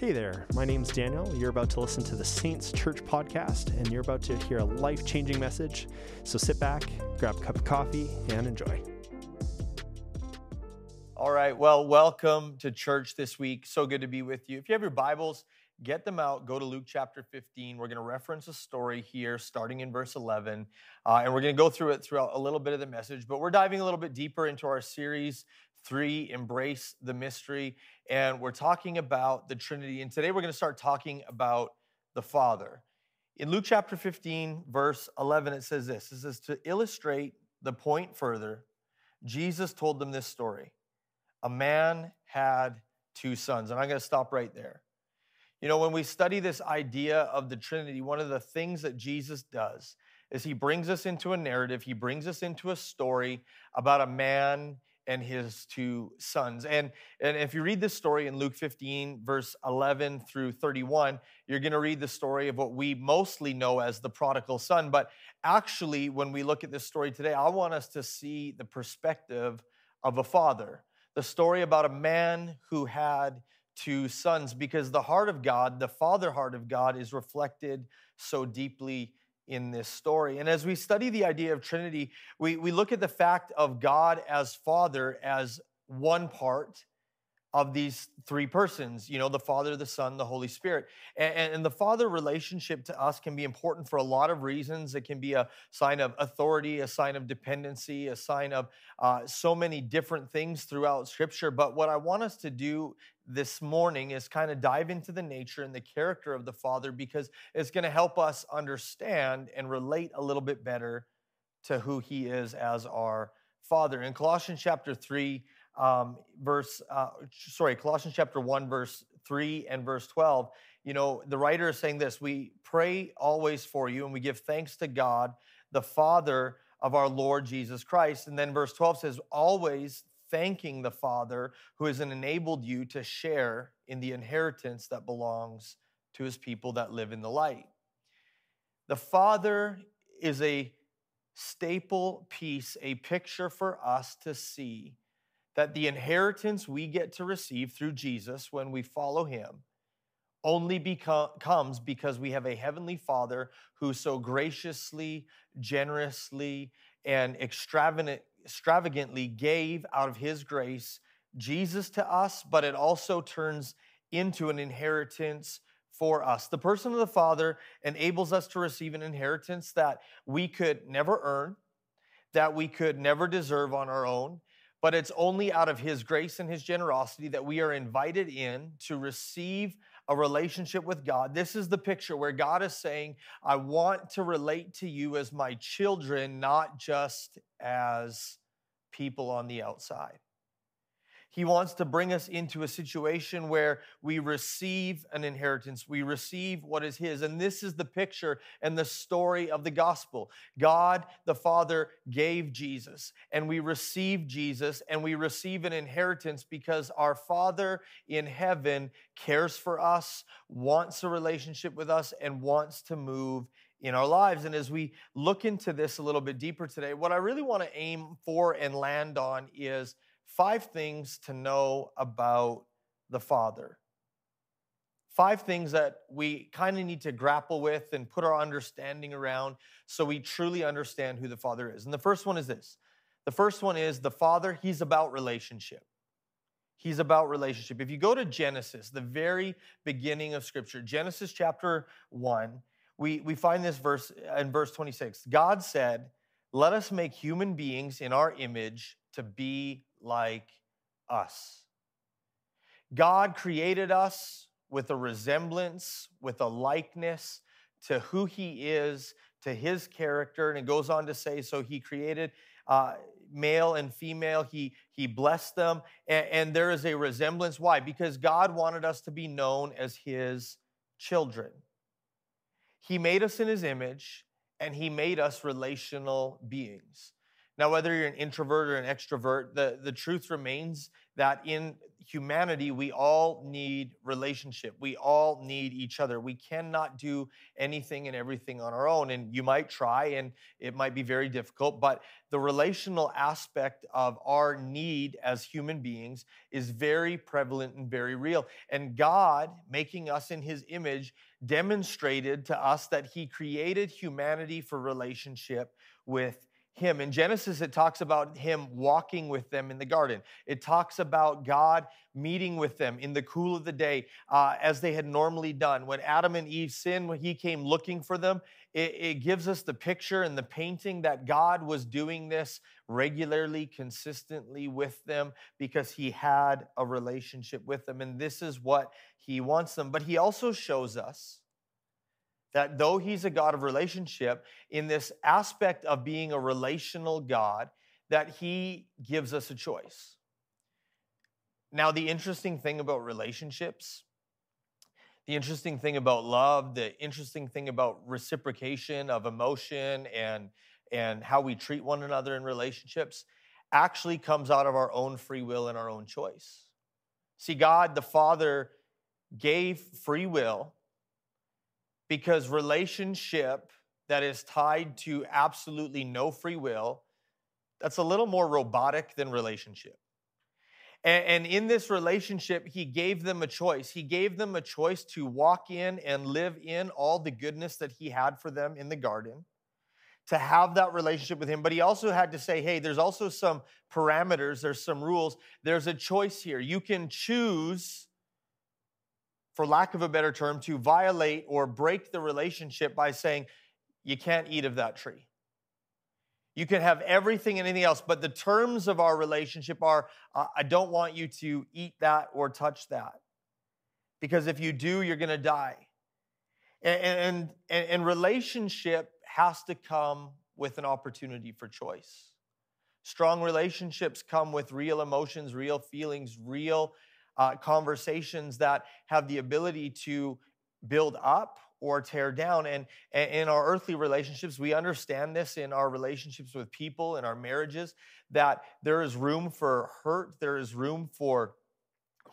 Hey there, my name's Daniel. You're about to listen to the Saints Church podcast, and you're about to hear a life changing message. So sit back, grab a cup of coffee, and enjoy. All right, well, welcome to church this week. So good to be with you. If you have your Bibles, get them out. Go to Luke chapter 15. We're going to reference a story here, starting in verse 11. Uh, and we're going to go through it throughout a little bit of the message, but we're diving a little bit deeper into our series three, embrace the mystery. And we're talking about the Trinity. And today we're going to start talking about the Father. In Luke chapter 15, verse 11, it says this it says, To illustrate the point further, Jesus told them this story. A man had two sons. And I'm going to stop right there. You know, when we study this idea of the Trinity, one of the things that Jesus does is he brings us into a narrative, he brings us into a story about a man and his two sons. And, and if you read this story in Luke 15, verse 11 through 31, you're going to read the story of what we mostly know as the prodigal son. But actually, when we look at this story today, I want us to see the perspective of a father, the story about a man who had two sons, because the heart of God, the father heart of God, is reflected so deeply in this story. And as we study the idea of Trinity, we, we look at the fact of God as Father as one part of these three persons, you know, the Father, the Son, the Holy Spirit. And, and, the Father relationship to us can be important for a lot of reasons. It can be a sign of authority, a sign of dependency, a sign of uh, so many different things throughout Scripture. But what I want us to do this morning is kind of dive into the nature and the character of the Father because it's going to help us understand and relate a little bit better to who He is as our Father. In Colossians chapter 3, um, verse, uh, sorry, Colossians chapter 1, verse 3 and verse 12, you know, the writer is saying this We pray always for you, and we give thanks to God, the Father of our Lord Jesus Christ. And then verse 12 says, Always thanking the Father who has enabled you to share in the inheritance that belongs to his people that live in the light. The Father is a staple piece, a picture for us to see that the inheritance we get to receive through Jesus when we follow him only become, comes because we have a heavenly Father who so graciously, generously, and extravagant, extravagantly gave out of his grace Jesus to us, but it also turns into an inheritance for us. The person of the Father enables us to receive an inheritance that we could never earn, that we could never deserve on our own, but it's only out of his grace and his generosity that we are invited in to receive a relationship with God. This is the picture where God is saying, I want to relate to you as my children, not just as people on the outside. He wants to bring us into a situation where we receive an inheritance, we receive what is His. And this is the picture and the story of the gospel. God the Father gave Jesus, and we receive Jesus, and we receive an inheritance because our Father in heaven cares for us, wants a relationship with us, and wants to move in our lives. And as we look into this a little bit deeper today, what I really want to aim for and land on is five things to know about the Father. Five things that we kind of need to grapple with and put our understanding around so we truly understand who the Father is. And the first one is this the first one is the Father, He's about relationship. He's about relationship. If you go to Genesis, the very beginning of Scripture, Genesis chapter 1, we, we find this verse in verse 26. God said, Let us make human beings in our image to be like us. God created us with a resemblance, with a likeness to who He is, to His character. And it goes on to say, so He created uh, male and female, He, he blessed them. And, and there is a resemblance. Why? Because God wanted us to be known as His children. He made us in His image, and He made us relational beings. Now, whether you're an introvert or an extrovert, the, the truth remains that in humanity, we all need relationship. We all need each other. We cannot do anything and everything on our own. And you might try, and it might be very difficult, but the relational aspect of our need as human beings is very prevalent and very real. And God, making us in his image, demonstrated to us that he created humanity for relationship with him. In Genesis, it talks about him walking with them in the garden. It talks about God meeting with them in the cool of the day uh, as they had normally done. When Adam and Eve sinned, when he came looking for them, it, it gives us the picture and the painting that God was doing this regularly, consistently with them because he had a relationship with them. And this is what he wants them. But he also shows us that though he's a God of relationship, in this aspect of being a relational God, that he gives us a choice. Now, the interesting thing about relationships, the interesting thing about love, the interesting thing about reciprocation of emotion and, and how we treat one another in relationships actually comes out of our own free will and our own choice. See, God the Father gave free will because relationship that is tied to absolutely no free will that's a little more robotic than relationship. And, in this relationship he gave them a choice. He gave them a choice to walk in and live in all the goodness that he had for them in the garden to have that relationship with him. But he also had to say hey there's also some parameters there's some rules. There's a choice here. You can choose for lack of a better term, to violate or break the relationship by saying, you can't eat of that tree. You can have everything and anything else, but the terms of our relationship are I don't want you to eat that or touch that. Because if you do, you're going to die. And, and, and relationship has to come with an opportunity for choice. Strong relationships come with real emotions, real feelings, real uh, conversations that have the ability to build up or tear down. And, and in our earthly relationships, we understand this in our relationships with people, in our marriages, that there is room for hurt, there is room for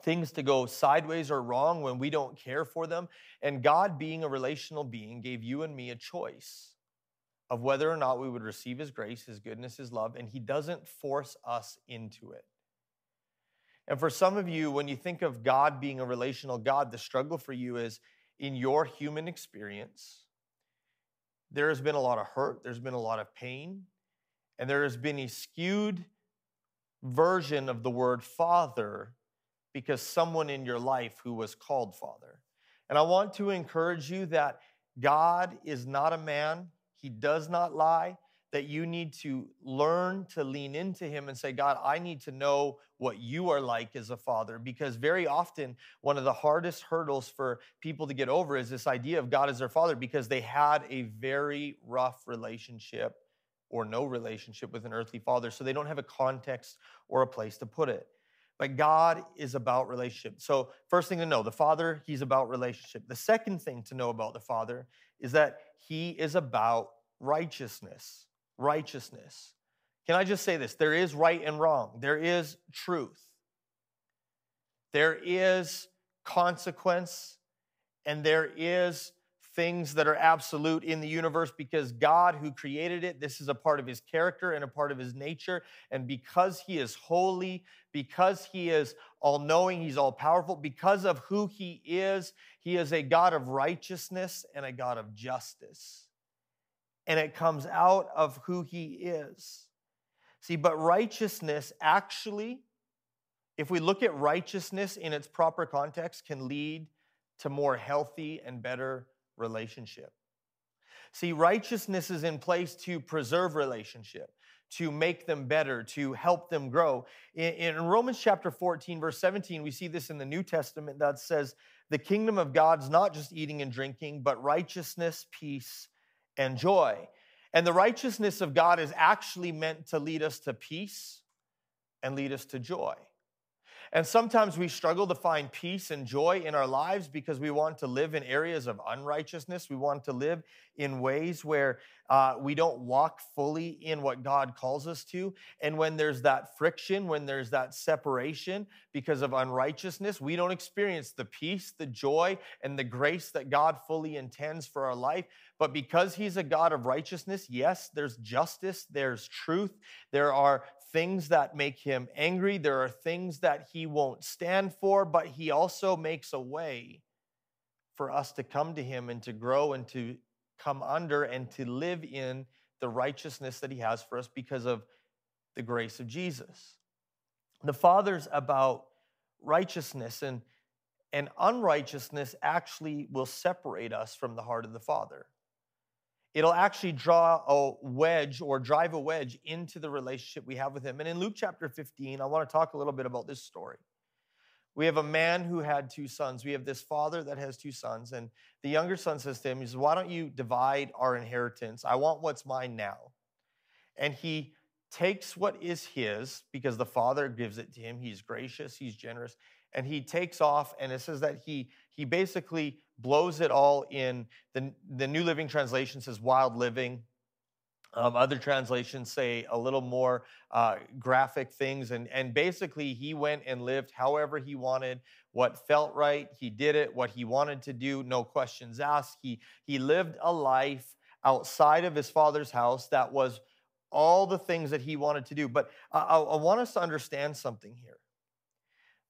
things to go sideways or wrong when we don't care for them. And God, being a relational being, gave you and me a choice of whether or not we would receive His grace, His goodness, His love, and He doesn't force us into it. And for some of you, when you think of God being a relational God, the struggle for you is in your human experience, there has been a lot of hurt, there's been a lot of pain, and there has been a skewed version of the word father because someone in your life who was called father. And I want to encourage you that God is not a man, he does not lie that you need to learn to lean into him and say, God, I need to know what you are like as a father. Because very often, one of the hardest hurdles for people to get over is this idea of God as their father because they had a very rough relationship or no relationship with an earthly father. So they don't have a context or a place to put it. But God is about relationship. So, first thing to know, the Father, He's about relationship. The second thing to know about the Father is that He is about righteousness righteousness. Can I just say this? There is right and wrong, there is truth, there is consequence, and there is things that are absolute in the universe because God, who created it, this is a part of his character and a part of his nature. And because he is holy, because he is all knowing, he's all powerful, because of who he is, he is a God of righteousness and a God of justice and it comes out of who he is. See, but righteousness actually, if we look at righteousness in its proper context, can lead to more healthy and better relationship. See, righteousness is in place to preserve relationship, to make them better, to help them grow. In, in, Romans chapter 14, verse 17, we see this in the New Testament that says, The kingdom of God's not just eating and drinking, but righteousness, peace, and joy. And the righteousness of God is actually meant to lead us to peace and lead us to joy. And sometimes we struggle to find peace and joy in our lives because we want to live in areas of unrighteousness. We want to live in ways where uh, we don't walk fully in what God calls us to. And when there's that friction, when there's that separation because of unrighteousness, we don't experience the peace, the joy, and the grace that God fully intends for our life. But because He's a God of righteousness, yes, there's justice, there's truth, there are things that make him angry, there are things that he won't stand for, but he also makes a way for us to come to him and to grow and to come under and to live in the righteousness that he has for us because of the grace of Jesus. The Father's about righteousness and and unrighteousness actually will separate us from the heart of the Father it'll actually draw a wedge or drive a wedge into the relationship we have with him. And in Luke chapter 15, I want to talk a little bit about this story. We have a man who had two sons. We have this father that has two sons. And the younger son says to him, He says, Why don't you divide our inheritance? I want what's mine now. And he takes what is his because the father gives it to him. He's gracious, he's generous. And he takes off, and it says that he, he basically blows it all in. The, the New Living Translation says wild living. Um, other translations say a little more uh, graphic things. And, and basically, he went and lived however he wanted, what felt right. He did it, what he wanted to do, no questions asked. He, he lived a life outside of his father's house that was all the things that he wanted to do. But I, I want us to understand something here.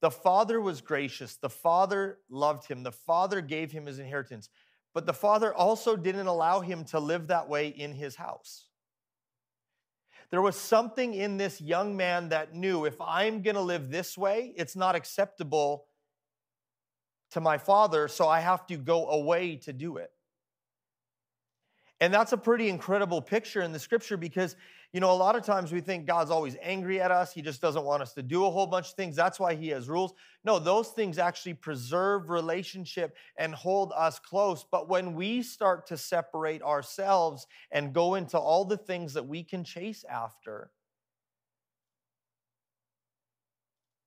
The father was gracious. The father loved him. The father gave him his inheritance. But the father also didn't allow him to live that way in his house. There was something in this young man that knew if I'm going to live this way, it's not acceptable to my father, so I have to go away to do it. And that's a pretty incredible picture in the scripture because you know, a lot of times we think God's always angry at us. He just doesn't want us to do a whole bunch of things. That's why He has rules. No, those things actually preserve relationship and hold us close. But when we start to separate ourselves and go into all the things that we can chase after,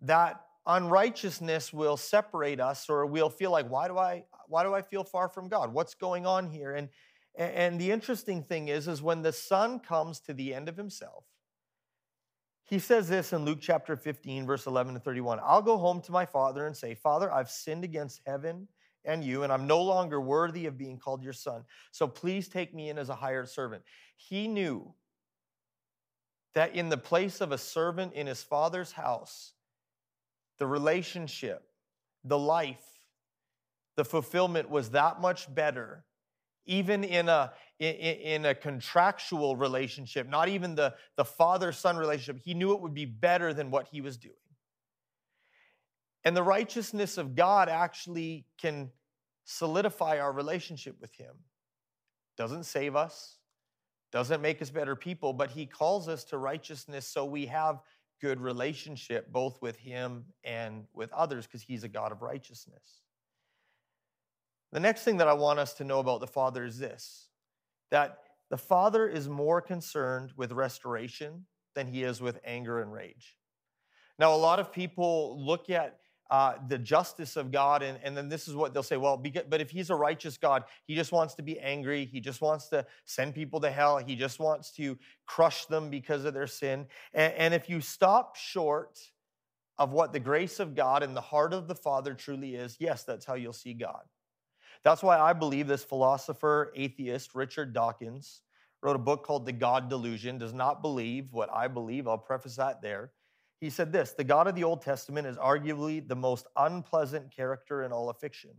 that unrighteousness will separate us or we'll feel like why do i why do i feel far from god what's going on here and and the interesting thing is, is when the son comes to the end of himself, he says this in Luke chapter 15, verse 11 to 31. I'll go home to my father and say, Father, I've sinned against heaven and you, and I'm no longer worthy of being called your son. So please take me in as a hired servant. He knew that in the place of a servant in his father's house, the relationship, the life, the fulfillment was that much better even in a in, a contractual relationship not even the the father son relationship he knew it would be better than what he was doing. And the righteousness of god actually can solidify our relationship with him. Doesn't save us doesn't make us better people but he calls us to righteousness so we have good relationship both with him and with others because he's a god of righteousness the next thing that I want us to know about the Father is this that the Father is more concerned with restoration than he is with anger and rage. Now, a lot of people look at uh, the justice of God, and, and then this is what they'll say well, but if he's a righteous God, he just wants to be angry. He just wants to send people to hell. He just wants to crush them because of their sin. And, and if you stop short of what the grace of God and the heart of the Father truly is, yes, that's how you'll see God. That's why I believe this philosopher, atheist, Richard Dawkins, wrote a book called The God Delusion, does not believe what I believe. I'll preface that there. He said this The God of the Old Testament is arguably the most unpleasant character in all of fiction.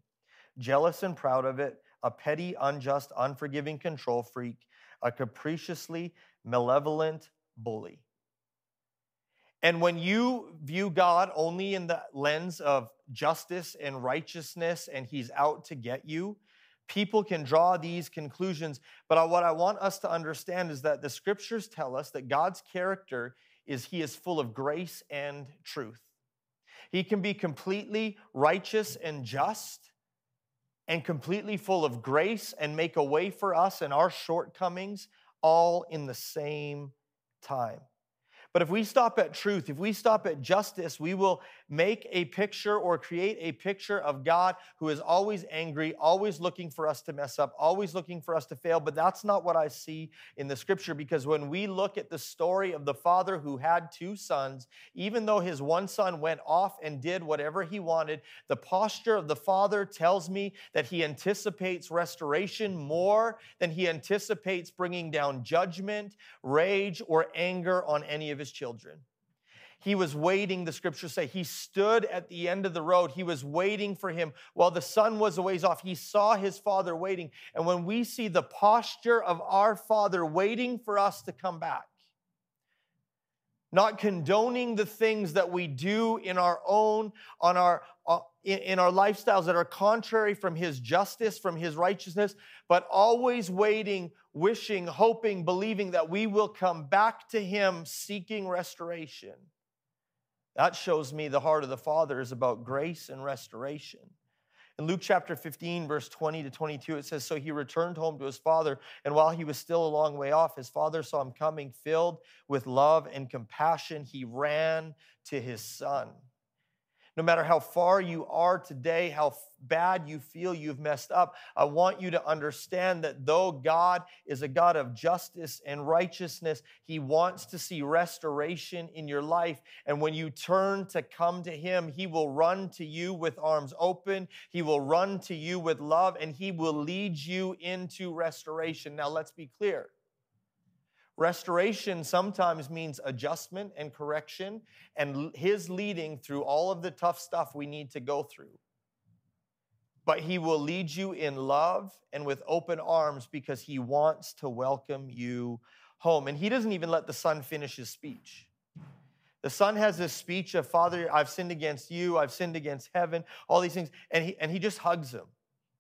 Jealous and proud of it, a petty, unjust, unforgiving control freak, a capriciously malevolent bully. And when you view God only in the lens of justice and righteousness and he's out to get you, people can draw these conclusions. But what I want us to understand is that the scriptures tell us that God's character is he is full of grace and truth. He can be completely righteous and just and completely full of grace and make a way for us and our shortcomings all in the same time. But if we stop at truth, if we stop at justice, we will make a picture or create a picture of God who is always angry, always looking for us to mess up, always looking for us to fail. But that's not what I see in the scripture because when we look at the story of the father who had two sons, even though his one son went off and did whatever he wanted, the posture of the father tells me that he anticipates restoration more than he anticipates bringing down judgment, rage, or anger on any of his children. He was waiting, the scriptures say. He stood at the end of the road. He was waiting for him while the son was a ways off. He saw his father waiting. And when we see the posture of our father waiting for us to come back, not condoning the things that we do in our own, on our, uh, in our lifestyles that are contrary from his justice, from his righteousness, but always waiting, wishing, hoping, believing that we will come back to him seeking restoration. That shows me the heart of the Father is about grace and restoration. In Luke chapter 15, verse 20 to 22, it says, So he returned home to his father, and while he was still a long way off, his father saw him coming, filled with love and compassion. He ran to his son. No matter how far you are today, how bad you feel you've messed up, I want you to understand that though God is a God of justice and righteousness, He wants to see restoration in your life. And when you turn to come to Him, He will run to you with arms open, He will run to you with love, and He will lead you into restoration. Now, let's be clear. Restoration sometimes means adjustment and correction and His leading through all of the tough stuff we need to go through. But He will lead you in love and with open arms because He wants to welcome you home. And He doesn't even let the son finish his speech. The son has this speech of, Father, I've sinned against you, I've sinned against heaven, all these things. And he, and he just hugs him.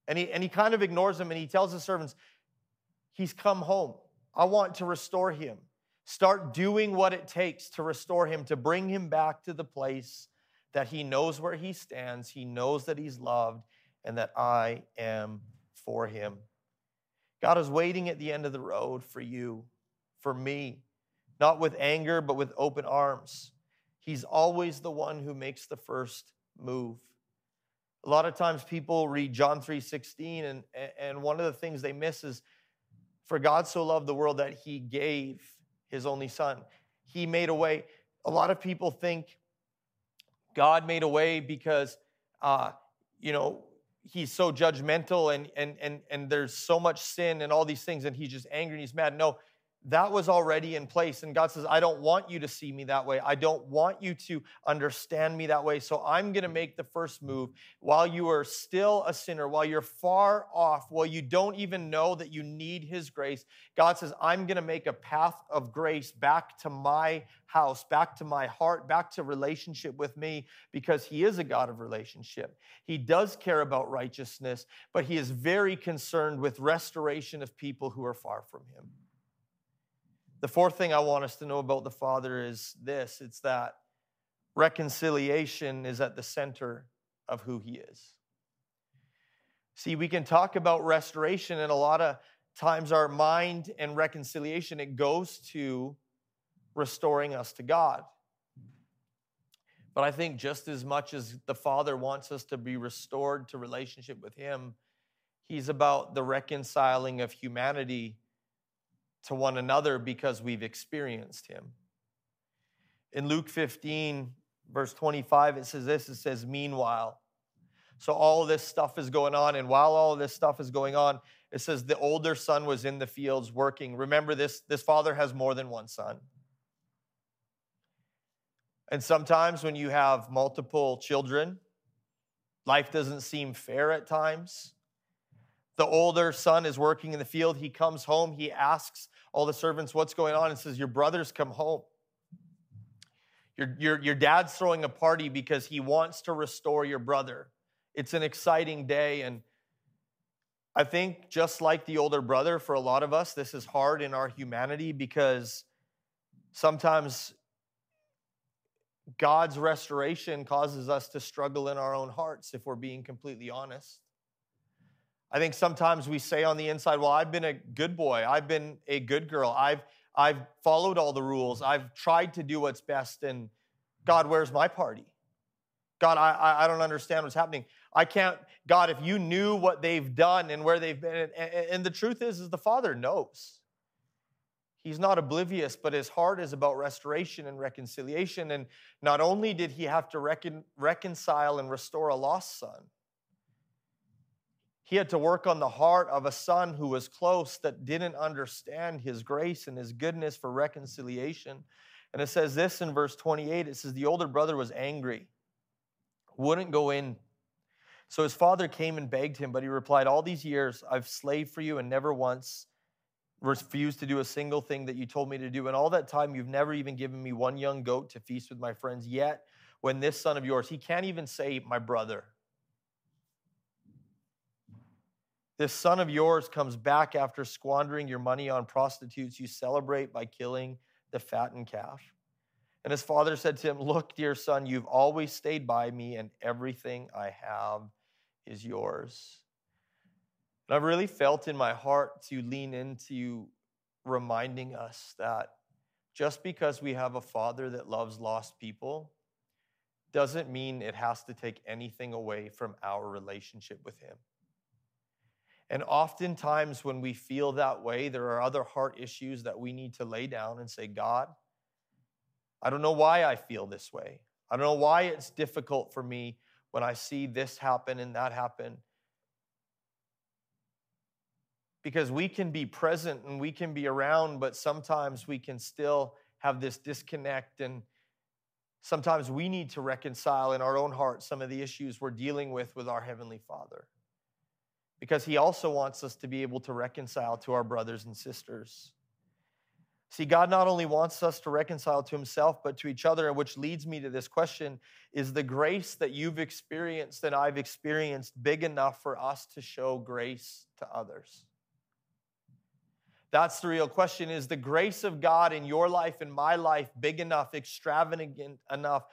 And he, and he kind of ignores him and he tells his servants, He's come home. I want to restore him. Start doing what it takes to restore him, to bring him back to the place that he knows where he stands, he knows that he's loved, and that I am for him. God is waiting at the end of the road for you, for me, not with anger, but with open arms. He's always the one who makes the first move. A lot of times people read John 3:16 and and one of the things they miss is for God so loved the world that he gave his only son. He made a way. A lot of people think God made a way because, uh, you know, he's so judgmental and, and, and, and there's so much sin and all these things and he's just angry and he's mad. No, that was already in place. And God says, I don't want you to see me that way. I don't want you to understand me that way. So I'm going to make the first move while you are still a sinner, while you're far off, while you don't even know that you need His grace. God says, I'm going to make a path of grace back to my house, back to my heart, back to relationship with me, because He is a God of relationship. He does care about righteousness, but He is very concerned with restoration of people who are far from Him. The fourth thing I want us to know about the Father is this it's that reconciliation is at the center of who He is. See, we can talk about restoration, and a lot of times our mind and reconciliation, it goes to restoring us to God. But I think just as much as the Father wants us to be restored to relationship with Him, He's about the reconciling of humanity to one another because we've experienced him. In Luke 15, verse 25, it says this it says, Meanwhile. So all this stuff is going on. And while all this stuff is going on, it says the older son was in the fields working. Remember, this, this father has more than one son. And sometimes when you have multiple children, life doesn't seem fair at times. The older son is working in the field. He comes home. He asks all the servants what's going on and says, Your brother's come home. Your, your, your dad's throwing a party because he wants to restore your brother. It's an exciting day. And I think, just like the older brother, for a lot of us, this is hard in our humanity because sometimes God's restoration causes us to struggle in our own hearts if we're being completely honest. I think sometimes we say on the inside, well, I've been a good boy. I've been a good girl. I've, I've followed all the rules. I've tried to do what's best. And God, where's my party? God, I, I don't understand what's happening. I can't, God, if you knew what they've done and where they've been, and, and the truth is, is the Father knows. He's not oblivious, but his heart is about restoration and reconciliation. And not only did he have to recon, reconcile and restore a lost son, he had to work on the heart of a son who was close that didn't understand his grace and his goodness for reconciliation. And it says this in verse 28 it says, The older brother was angry, wouldn't go in. So his father came and begged him, but he replied, All these years I've slaved for you and never once refused to do a single thing that you told me to do. And all that time, you've never even given me one young goat to feast with my friends. Yet, when this son of yours, he can't even say, my brother. This son of yours comes back after squandering your money on prostitutes. You celebrate by killing the fattened calf. And his father said to him, Look, dear son, you've always stayed by me, and everything I have is yours. And I've really felt in my heart to lean into reminding us that just because we have a father that loves lost people doesn't mean it has to take anything away from our relationship with him. And oftentimes, when we feel that way, there are other heart issues that we need to lay down and say, God, I don't know why I feel this way. I don't know why it's difficult for me when I see this happen and that happen because we can be present and we can be around, but sometimes we can still have this disconnect. And sometimes we need to reconcile in our own heart some of the issues we're dealing with with our Heavenly Father. Because He also wants us to be able to reconcile to our brothers and sisters. See, God not only wants us to reconcile to Himself, but to each other, and which leads me to this question Is the grace that you've experienced and I've experienced big enough for us to show grace to others? That's the real question is the grace of God in your life and my life big enough, extravagant enough,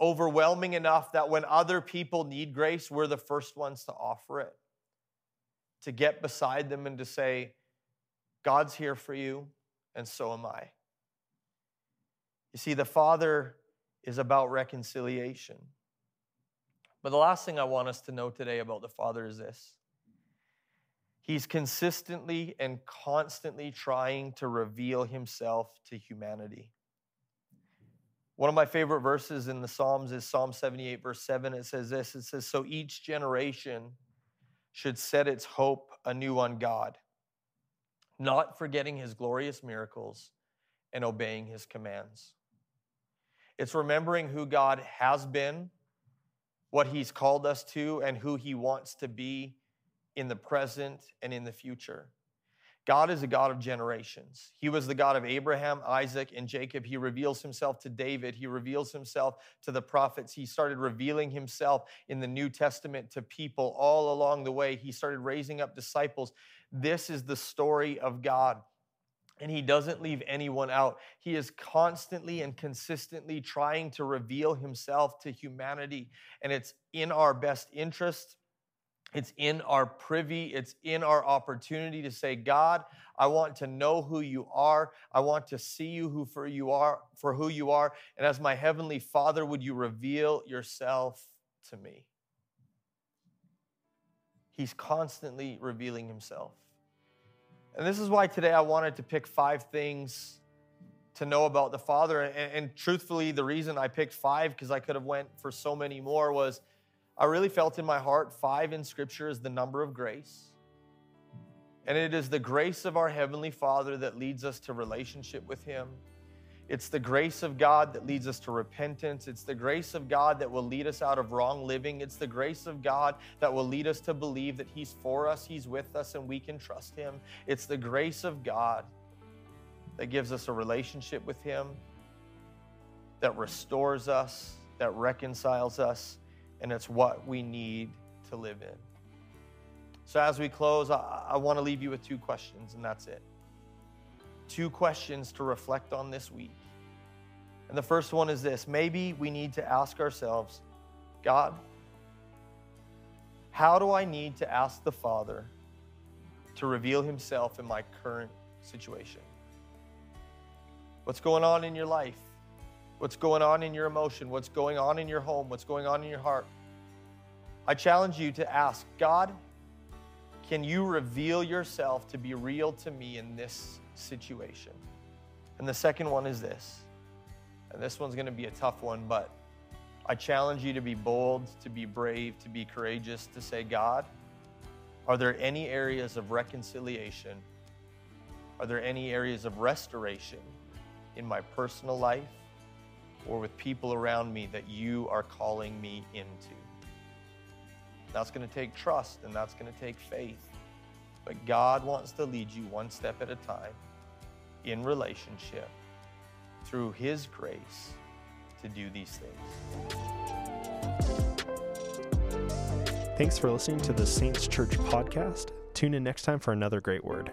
overwhelming enough that when other people need grace, we're the first ones to offer it. To get beside them and to say, God's here for you, and so am I. You see, the Father is about reconciliation. But the last thing I want us to know today about the Father is this He's consistently and constantly trying to reveal himself to humanity. One of my favorite verses in the Psalms is Psalm 78, verse 7. It says this It says, So each generation should set its hope anew on God, not forgetting his glorious miracles and obeying his commands. It's remembering who God has been, what he's called us to, and who he wants to be in the present and in the future. God is a God of generations. He was the God of Abraham, Isaac, and Jacob. He reveals himself to David. He reveals himself to the prophets. He started revealing himself in the New Testament to people all along the way. He started raising up disciples. This is the story of God. And he doesn't leave anyone out. He is constantly and consistently trying to reveal himself to humanity. And it's in our best interest it's in our privy, it's in our opportunity to say, God, I want to know who you are. I want to see you who for you are, for who you are. And as my heavenly Father, would you reveal yourself to me? He's constantly revealing himself. And this is why today I wanted to pick five things to know about the Father. And, and truthfully, the reason I picked five, because I could have went for so many more, was I really felt in my heart five in Scripture is the number of grace. And it is the grace of our Heavenly Father that leads us to relationship with Him. It's the grace of God that leads us to repentance. It's the grace of God that will lead us out of wrong living. It's the grace of God that will lead us to believe that He's for us, He's with us, and we can trust Him. It's the grace of God that gives us a relationship with Him, that restores us, that reconciles us, and it's what we need to live in. So, as we close, I, I want to leave you with two questions, and that's it. Two questions to reflect on this week. And the first one is this maybe we need to ask ourselves, God, how do I need to ask the Father to reveal himself in my current situation? What's going on in your life? What's going on in your emotion? What's going on in your home? What's going on in your heart? I challenge you to ask God, can you reveal yourself to be real to me in this situation? And the second one is this, and this one's going to be a tough one, but I challenge you to be bold, to be brave, to be courageous, to say, God, are there any areas of reconciliation? Are there any areas of restoration in my personal life or with people around me that you are calling me into? That's going to take trust and that's going to take faith. But God wants to lead you one step at a time in relationship through His grace to do these things. Thanks for listening to the Saints Church podcast. Tune in next time for another great word.